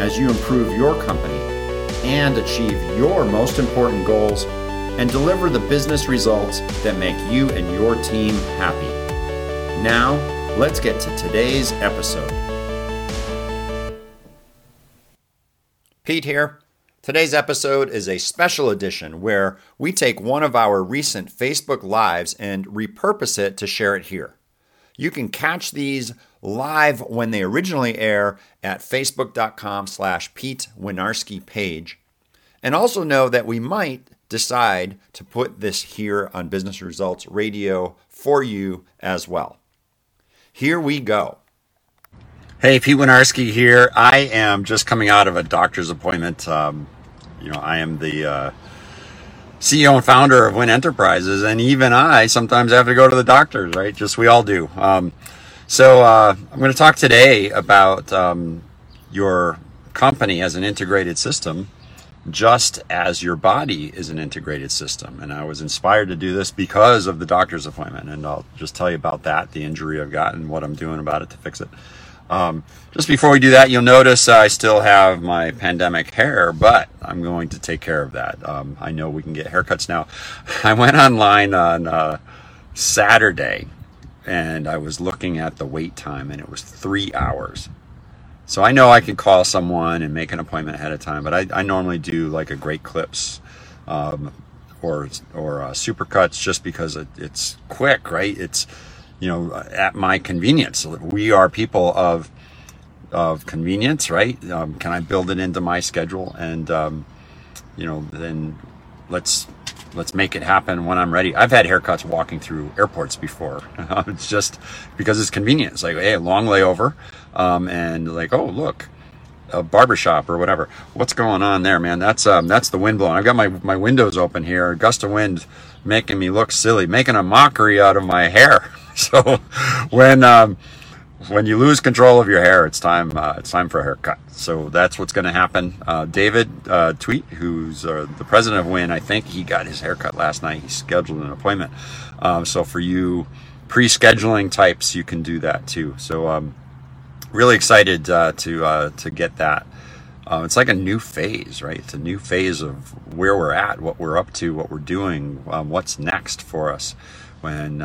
as you improve your company and achieve your most important goals and deliver the business results that make you and your team happy. Now, let's get to today's episode. Pete here. Today's episode is a special edition where we take one of our recent Facebook Lives and repurpose it to share it here. You can catch these live when they originally air at facebook.com slash Pete Winarski page. And also know that we might decide to put this here on Business Results Radio for you as well. Here we go. Hey, Pete Winarski here. I am just coming out of a doctor's appointment. Um, you know, I am the uh, CEO and founder of Win Enterprises, and even I sometimes have to go to the doctors, right? Just we all do. Um, so uh, I'm going to talk today about um, your company as an integrated system, just as your body is an integrated system. And I was inspired to do this because of the doctor's appointment. And I'll just tell you about that, the injury I've gotten, what I'm doing about it to fix it. Um, just before we do that, you'll notice I still have my pandemic hair, but I'm going to take care of that. Um, I know we can get haircuts now. I went online on uh, Saturday and I was looking at the wait time and it was three hours. So I know I can call someone and make an appointment ahead of time, but I, I normally do like a Great Clips um, or or uh, Supercuts just because it, it's quick, right? It's you know at my convenience. We are people of of convenience, right? Um, can I build it into my schedule and um, you know then let's let's make it happen when I'm ready. I've had haircuts walking through airports before. it's just because it's convenient. It's like, hey, a long layover, um, and like, oh, look, a barbershop or whatever. What's going on there, man? That's um, that's the wind blowing. I've got my my windows open here. Gust of wind making me look silly, making a mockery out of my hair. So when um, when you lose control of your hair, it's time. Uh, it's time for a haircut. So that's what's going to happen. Uh, David uh, Tweet, who's uh, the president of Win, I think he got his haircut last night. He scheduled an appointment. Um, so for you pre-scheduling types, you can do that too. So um, really excited uh, to uh, to get that. it's like a new phase, right? It's a new phase of where we're at, what we're up to, what we're doing, um, what's next for us when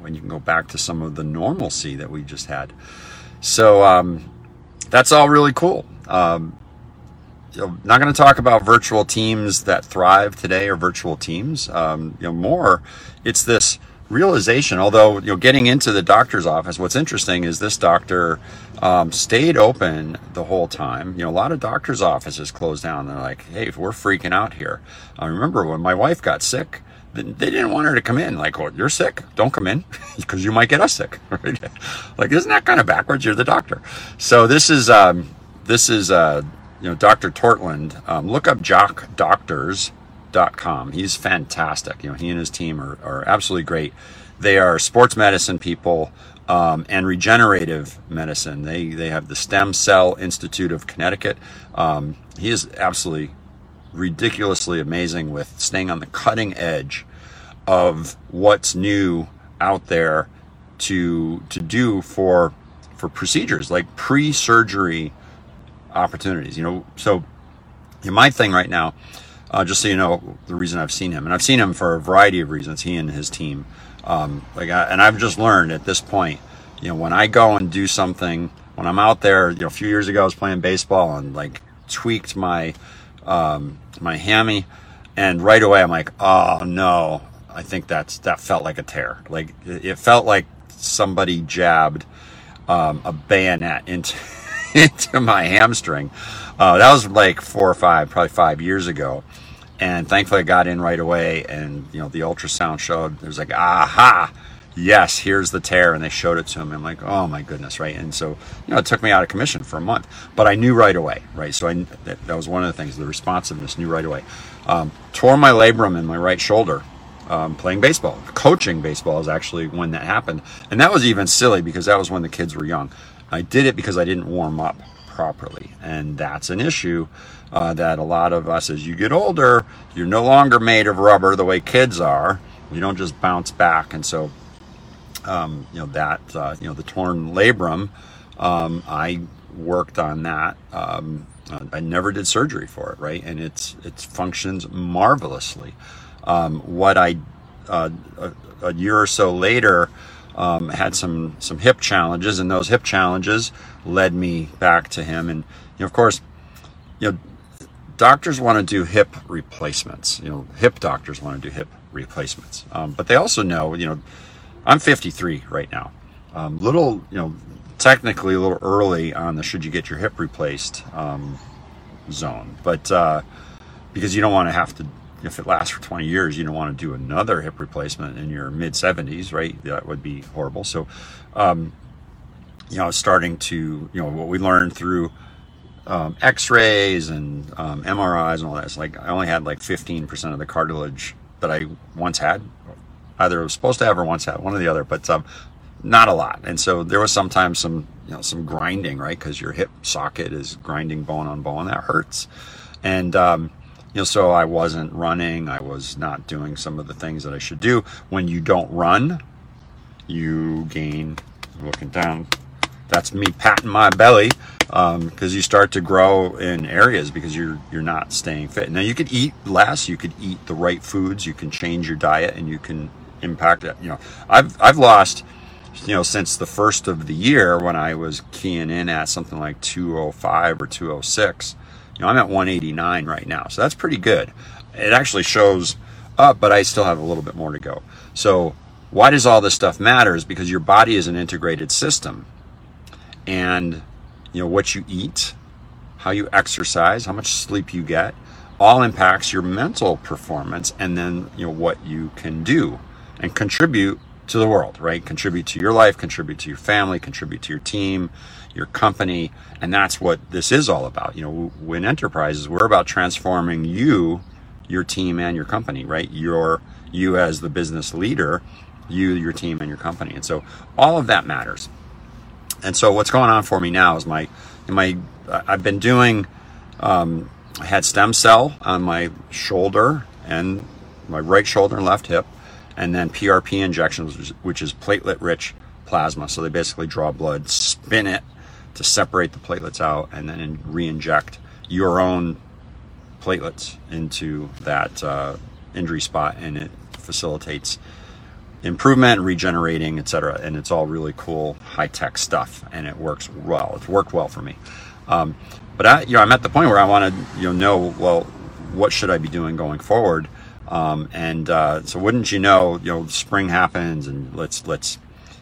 when you can go back to some of the normalcy that we just had. So um, that's all really cool. Um, you know, not going to talk about virtual teams that thrive today or virtual teams. Um, you know, more it's this realization. Although you know, getting into the doctor's office, what's interesting is this doctor um, stayed open the whole time. You know, a lot of doctors' offices closed down. They're like, "Hey, we're freaking out here." I remember when my wife got sick they didn't want her to come in. Like, oh, you're sick. Don't come in because you might get us sick. Like, isn't that kind of backwards? You're the doctor. So this is um, this is uh, you know Dr. Tortland. Um, look up jock jockdoctors.com. He's fantastic. You know, he and his team are, are absolutely great. They are sports medicine people um, and regenerative medicine. They they have the Stem Cell Institute of Connecticut. Um, he is absolutely ridiculously amazing with staying on the cutting edge of what's new out there to to do for for procedures like pre-surgery opportunities. You know, so in my thing right now, uh, just so you know, the reason I've seen him, and I've seen him for a variety of reasons. He and his team, um, like, I, and I've just learned at this point, you know, when I go and do something, when I'm out there, you know, a few years ago I was playing baseball and like tweaked my um, my hammy, and right away I'm like, oh no, I think that's that felt like a tear. Like it felt like somebody jabbed um, a bayonet into into my hamstring. Uh, that was like four or five, probably five years ago. And thankfully, I got in right away, and you know the ultrasound showed. It was like, aha, yes, here's the tear, and they showed it to him. I'm like, oh my goodness, right? And so, you know, it took me out of commission for a month, but I knew right away, right? So I that, that was one of the things, the responsiveness, knew right away. Um, tore my labrum in my right shoulder. Um, playing baseball, coaching baseball is actually when that happened, and that was even silly because that was when the kids were young. I did it because I didn't warm up properly. And that's an issue uh, that a lot of us, as you get older, you're no longer made of rubber the way kids are. You don't just bounce back. And so, um, you know, that, uh, you know, the torn labrum, um, I worked on that. Um, I never did surgery for it, right? And it's it functions marvelously. Um, what I uh, a, a, year or so later, um, had some some hip challenges, and those hip challenges led me back to him. And you know, of course, you know, doctors want to do hip replacements. You know, hip doctors want to do hip replacements, um, but they also know, you know, I'm 53 right now. Um, little, you know, technically a little early on the should you get your hip replaced um, zone, but uh, because you don't want to have to if it lasts for 20 years, you don't want to do another hip replacement in your mid 70s, right? That would be horrible. So, um, you know, starting to, you know, what we learned through um, x-rays and um, MRIs and all that. It's like I only had like 15% of the cartilage that I once had. Either was supposed to have or once had, one or the other, but um, not a lot. And so there was sometimes some, you know, some grinding, right? Because your hip socket is grinding bone on bone. That hurts. And, um, know, so I wasn't running. I was not doing some of the things that I should do. When you don't run, you gain, looking down, that's me patting my belly because um, you start to grow in areas because you're you're not staying fit. Now you could eat less, you could eat the right foods, you can change your diet, and you can impact it. You know, I've I've lost, you know, since the first of the year when I was keying in at something like 205 or 206 you know, I'm at 189 right now, so that's pretty good. It actually shows up, but I still have a little bit more to go. So, why does all this stuff matter? Is because your body is an integrated system, and you know what you eat, how you exercise, how much sleep you get, all impacts your mental performance, and then you know what you can do and contribute to the world, right? Contribute to your life, contribute to your family, contribute to your team, your company. And that's what this is all about. You know, Win Enterprises, we're about transforming you, your team, and your company, right? Your, you as the business leader, you, your team, and your company. And so all of that matters. And so what's going on for me now is my, my, I've been doing, um, I had stem cell on my shoulder and my right shoulder and left hip and then PRP injections, which is platelet rich plasma. So they basically draw blood, spin it to separate the platelets out, and then re inject your own platelets into that uh, injury spot, and it facilitates improvement, regenerating, etc. And it's all really cool, high tech stuff, and it works well. It's worked well for me. Um, but I, you know, I'm at the point where I want to, you know, know well, what should I be doing going forward? Um, and uh, so, wouldn't you know, you know, spring happens, and let's let's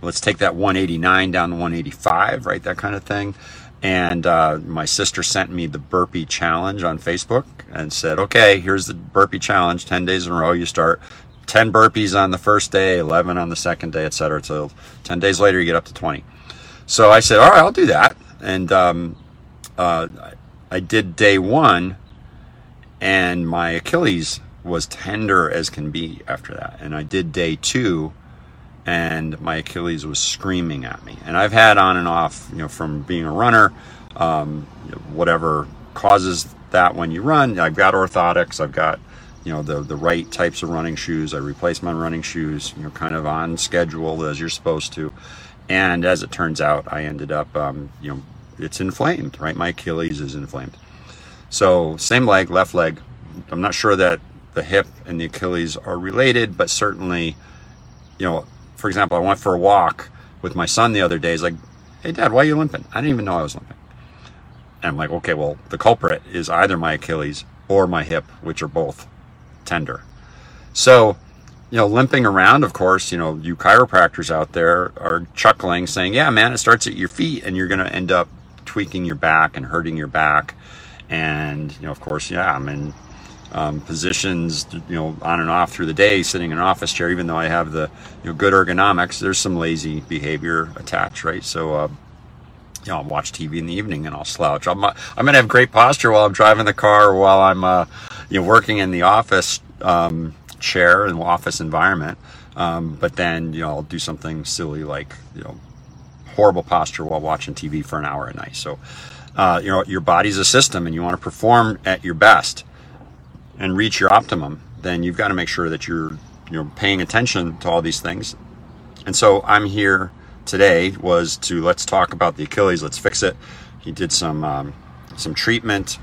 let's take that 189 down to 185, right? That kind of thing. And uh, my sister sent me the burpee challenge on Facebook and said, "Okay, here's the burpee challenge. 10 days in a row, you start 10 burpees on the first day, 11 on the second day, etc. So 10 days later, you get up to 20." So I said, "All right, I'll do that." And um, uh, I did day one, and my Achilles was tender as can be after that. And I did day two, and my Achilles was screaming at me. And I've had on and off, you know, from being a runner, um, whatever causes that when you run. I've got orthotics. I've got you know the the right types of running shoes. I replace my running shoes, you know, kind of on schedule as you're supposed to. And as it turns out, I ended up, um, you know, it's inflamed. Right, my Achilles is inflamed. So same leg, left leg. I'm not sure that the hip and the Achilles are related, but certainly, you know, for example, I went for a walk with my son the other day. He's like, "Hey, Dad, why are you limping?" I didn't even know I was limping. And I'm like, "Okay, well, the culprit is either my Achilles or my hip, which are both tender." So, you know, limping around, of course, you know, you chiropractors out there are chuckling, saying, "Yeah, man, it starts at your feet, and you're going to end up tweaking your back and hurting your back." And you know, of course, yeah, I'm in um, positions, you know, on and off through the day, sitting in an office chair, even though I have the you know, good ergonomics, there's some lazy behavior attached, right? So, uh, you know, I'll watch TV in the evening and I'll slouch. I'm, I'm going to have great posture while I'm driving the car or while I'm, uh, you know, working in the office um, chair and office environment. Um, but then, you know, I'll do something silly like, you know, horrible posture while watching TV for an hour a night. So, uh, you know, your body's a system and you want to perform at your best and reach your optimum, then you've got to make sure that you're you know paying attention to all these things. And so I'm here today was to let's talk about the Achilles. Let's fix it. He did some um, some treatment,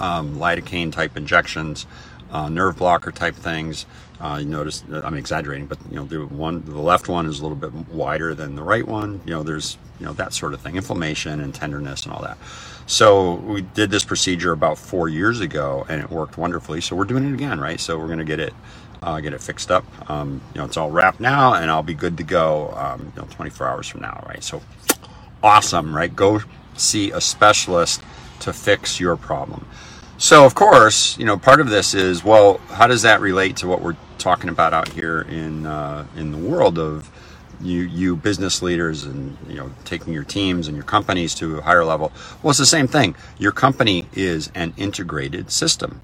um, lidocaine type injections, uh, nerve blocker type things. Uh, you notice I'm exaggerating, but you know the one the left one is a little bit wider than the right one. You know there's you know that sort of thing, inflammation and tenderness and all that. So we did this procedure about four years ago, and it worked wonderfully. So we're doing it again, right? So we're going to get it, uh, get it fixed up. Um, you know, it's all wrapped now, and I'll be good to go. Um, you know, 24 hours from now, right? So awesome, right? Go see a specialist to fix your problem. So of course, you know, part of this is well, how does that relate to what we're talking about out here in uh, in the world of you you business leaders and you know taking your teams and your companies to a higher level? Well it's the same thing. Your company is an integrated system.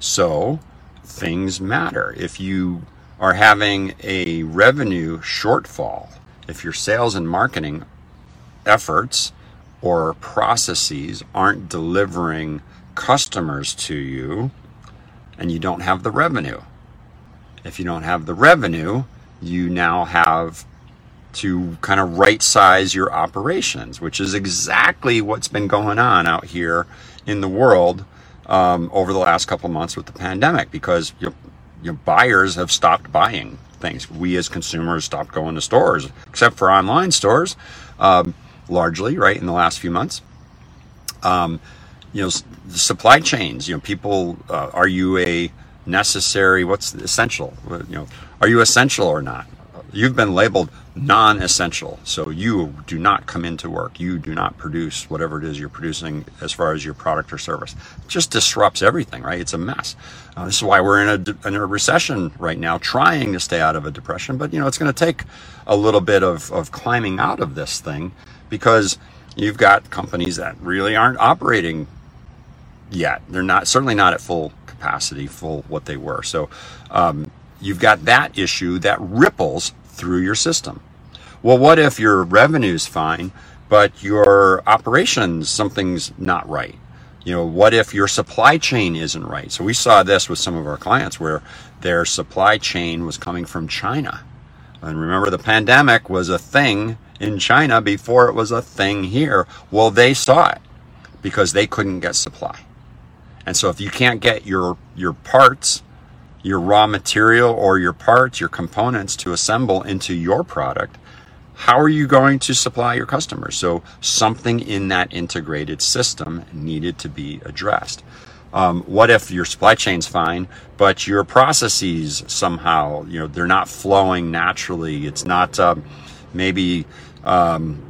So things matter. If you are having a revenue shortfall if your sales and marketing efforts or processes aren't delivering customers to you and you don't have the revenue if you don't have the revenue you now have to kind of right size your operations, which is exactly what's been going on out here in the world um, over the last couple months with the pandemic because your, your buyers have stopped buying things. We as consumers stopped going to stores, except for online stores, um, largely, right, in the last few months. Um, you know, the supply chains, you know, people, uh, are you a necessary, what's essential? You know, are you essential or not? You've been labeled non essential. So you do not come into work. You do not produce whatever it is you're producing as far as your product or service. It just disrupts everything, right? It's a mess. Uh, this is why we're in a, in a recession right now, trying to stay out of a depression. But, you know, it's going to take a little bit of, of climbing out of this thing because you've got companies that really aren't operating yet. They're not, certainly not at full capacity, full what they were. So, um, you've got that issue that ripples through your system. Well, what if your revenue's fine, but your operations, something's not right? You know, what if your supply chain isn't right? So we saw this with some of our clients where their supply chain was coming from China. And remember, the pandemic was a thing in China before it was a thing here. Well, they saw it because they couldn't get supply. And so if you can't get your, your parts your raw material or your parts, your components to assemble into your product, how are you going to supply your customers? So something in that integrated system needed to be addressed. Um, what if your supply chain's fine, but your processes somehow, you know, they're not flowing naturally. It's not uh, maybe um,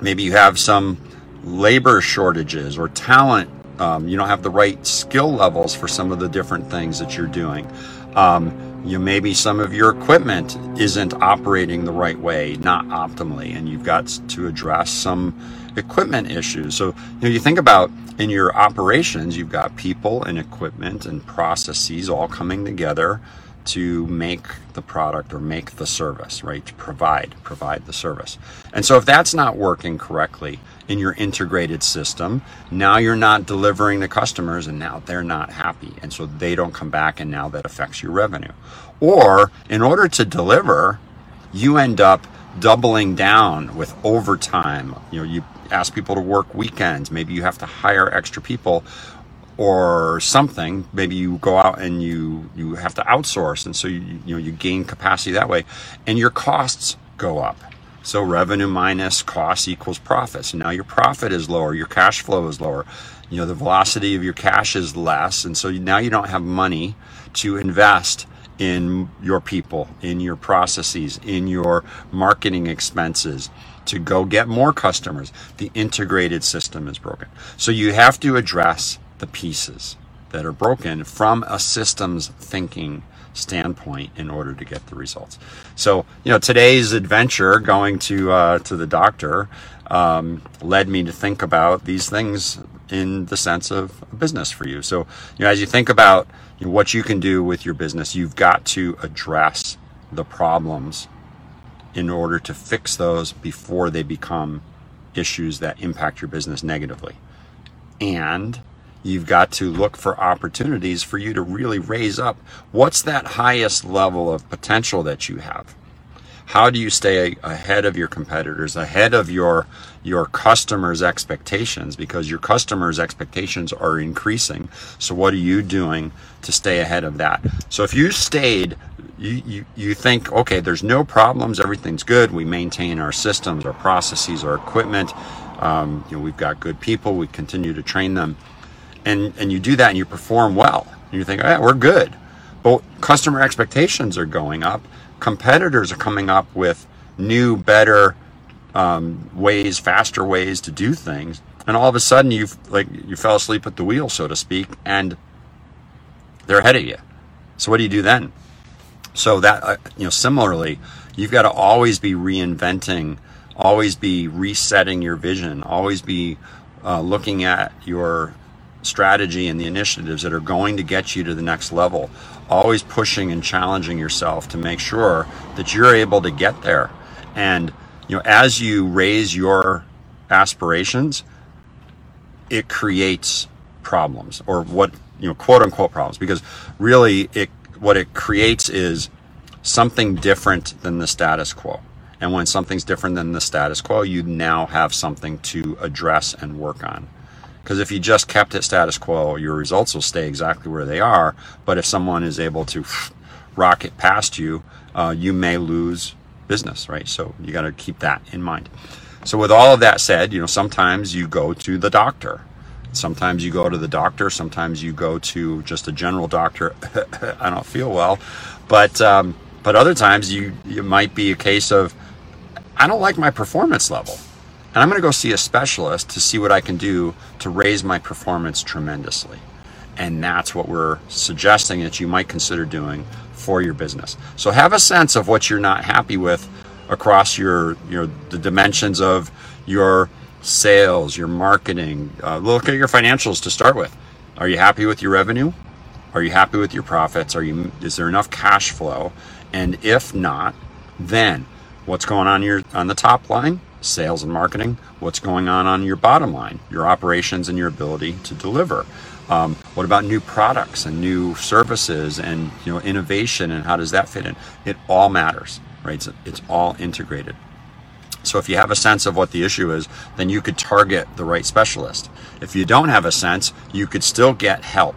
maybe you have some labor shortages or talent um, you don't have the right skill levels for some of the different things that you're doing. Um, you maybe some of your equipment isn't operating the right way, not optimally, and you've got to address some equipment issues. So you know, you think about in your operations, you've got people and equipment and processes all coming together to make the product or make the service, right? To provide, provide the service. And so if that's not working correctly in your integrated system, now you're not delivering to customers and now they're not happy. And so they don't come back and now that affects your revenue. Or in order to deliver, you end up doubling down with overtime. You know, you ask people to work weekends, maybe you have to hire extra people or something maybe you go out and you you have to outsource and so you you know you gain capacity that way and your costs go up. So revenue minus cost equals profit so now your profit is lower your cash flow is lower. You know the velocity of your cash is less and so now you don't have money to invest in your people in your processes in your marketing expenses to go get more customers. The integrated system is broken. So you have to address the pieces that are broken from a systems thinking standpoint in order to get the results. So, you know, today's adventure going to uh, to the doctor um, led me to think about these things in the sense of business for you. So, you know, as you think about you know, what you can do with your business, you've got to address the problems in order to fix those before they become issues that impact your business negatively. And you've got to look for opportunities for you to really raise up. What's that highest level of potential that you have? How do you stay ahead of your competitors ahead of your your customers expectations? Because your customers expectations are increasing. So what are you doing to stay ahead of that? So if you stayed you, you, you think okay there's no problems everything's good we maintain our systems our processes our equipment um, you know we've got good people we continue to train them and and you do that and you perform well. And you think oh, yeah, we're good. But customer expectations are going up. Competitors are coming up with new better um, ways faster ways to do things. And all of a sudden you like you fell asleep at the wheel so to speak and they're ahead of you. So what do you do then? So that uh, you know similarly you've got to always be reinventing always be resetting your vision always be uh, looking at your strategy and the initiatives that are going to get you to the next level. Always pushing and challenging yourself to make sure that you're able to get there. And you know, as you raise your aspirations, it creates problems or what you know, quote unquote problems, because really it what it creates is something different than the status quo. And when something's different than the status quo, you now have something to address and work on. Because if you just kept it status quo, your results will stay exactly where they are. But if someone is able to rocket past you, uh, you may lose business, right? So you got to keep that in mind. So with all of that said, you know, sometimes you go to the doctor. Sometimes you go to the doctor. Sometimes you go to just a general doctor. I don't feel well, but um, but other times you it might be a case of I don't like my performance level. And I'm going to go see a specialist to see what I can do to raise my performance tremendously. And that's what we're suggesting that you might consider doing for your business. So have a sense of what you're not happy with across your, your the dimensions of your sales, your marketing. Uh, look at your financials to start with. Are you happy with your revenue? Are you happy with your profits? Are you is there enough cash flow? And if not, then what's going on your on the top line? Sales and marketing, what's going on on your bottom line, your operations and your ability to deliver. Um, what about new products and new services and you know innovation and how does that fit in? It all matters, right? It's, it's all integrated. So if you have a sense of what the issue is, then you could target the right specialist. If you don't have a sense, you could still get help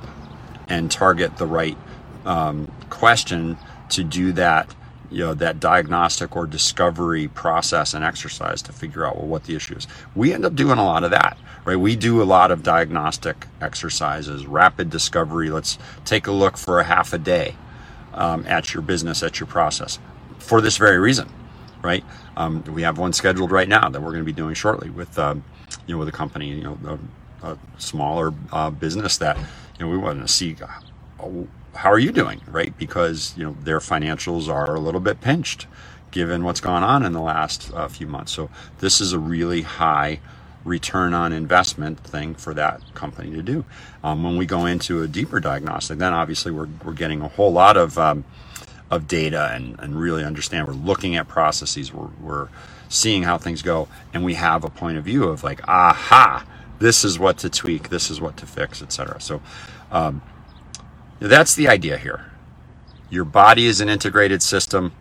and target the right um, question to do that you know that diagnostic or discovery process and exercise to figure out well, what the issue is. We end up doing a lot of that right? We do a lot of diagnostic exercises rapid discovery. Let's take a look for a half a day um, at your business at your process for this very reason right? Um, we have one scheduled right now that we're going to be doing shortly with um, you know with a company you know a, a smaller uh, business that you know we want to see uh, how are you doing, right? Because you know their financials are a little bit pinched, given what's gone on in the last uh, few months. So this is a really high return on investment thing for that company to do. Um, when we go into a deeper diagnostic, then obviously we're, we're getting a whole lot of um, of data and, and really understand. We're looking at processes. We're, we're seeing how things go, and we have a point of view of like, aha, this is what to tweak, this is what to fix, etc. So um, that's the idea here. Your body is an integrated system.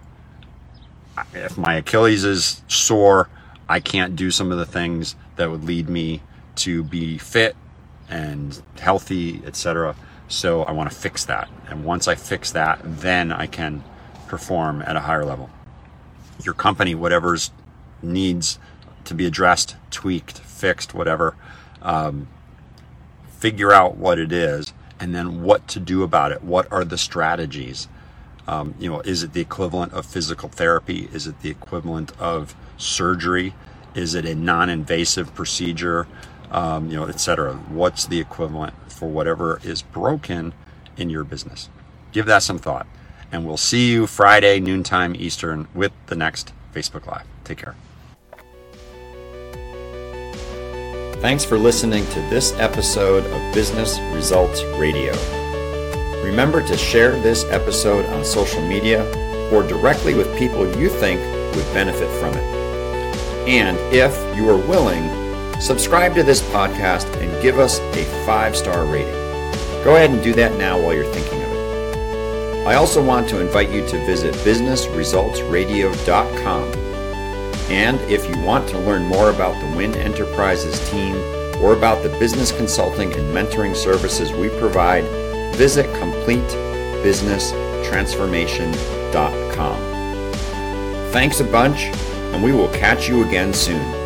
If my Achilles is sore, I can't do some of the things that would lead me to be fit and healthy, etc. So I want to fix that. And once I fix that, then I can perform at a higher level. Your company, whatever's needs to be addressed, tweaked, fixed, whatever, um, figure out what it is and then what to do about it. What are the strategies? Um, you know, is it the equivalent of physical therapy? Is it the equivalent of surgery? Is it a non-invasive procedure? Um, you know, etc. What's the equivalent for whatever is broken in your business? Give that some thought, and we'll see you Friday noontime Eastern with the next Facebook Live. Take care. Thanks for listening to this episode of Business Results Radio. Remember to share this episode on social media or directly with people you think would benefit from it. And if you are willing, subscribe to this podcast and give us a five star rating. Go ahead and do that now while you're thinking of it. I also want to invite you to visit businessresultsradio.com. And if you want to learn more about the Win Enterprises team or about the business consulting and mentoring services we provide, visit CompleteBusinessTransformation.com. Thanks a bunch, and we will catch you again soon.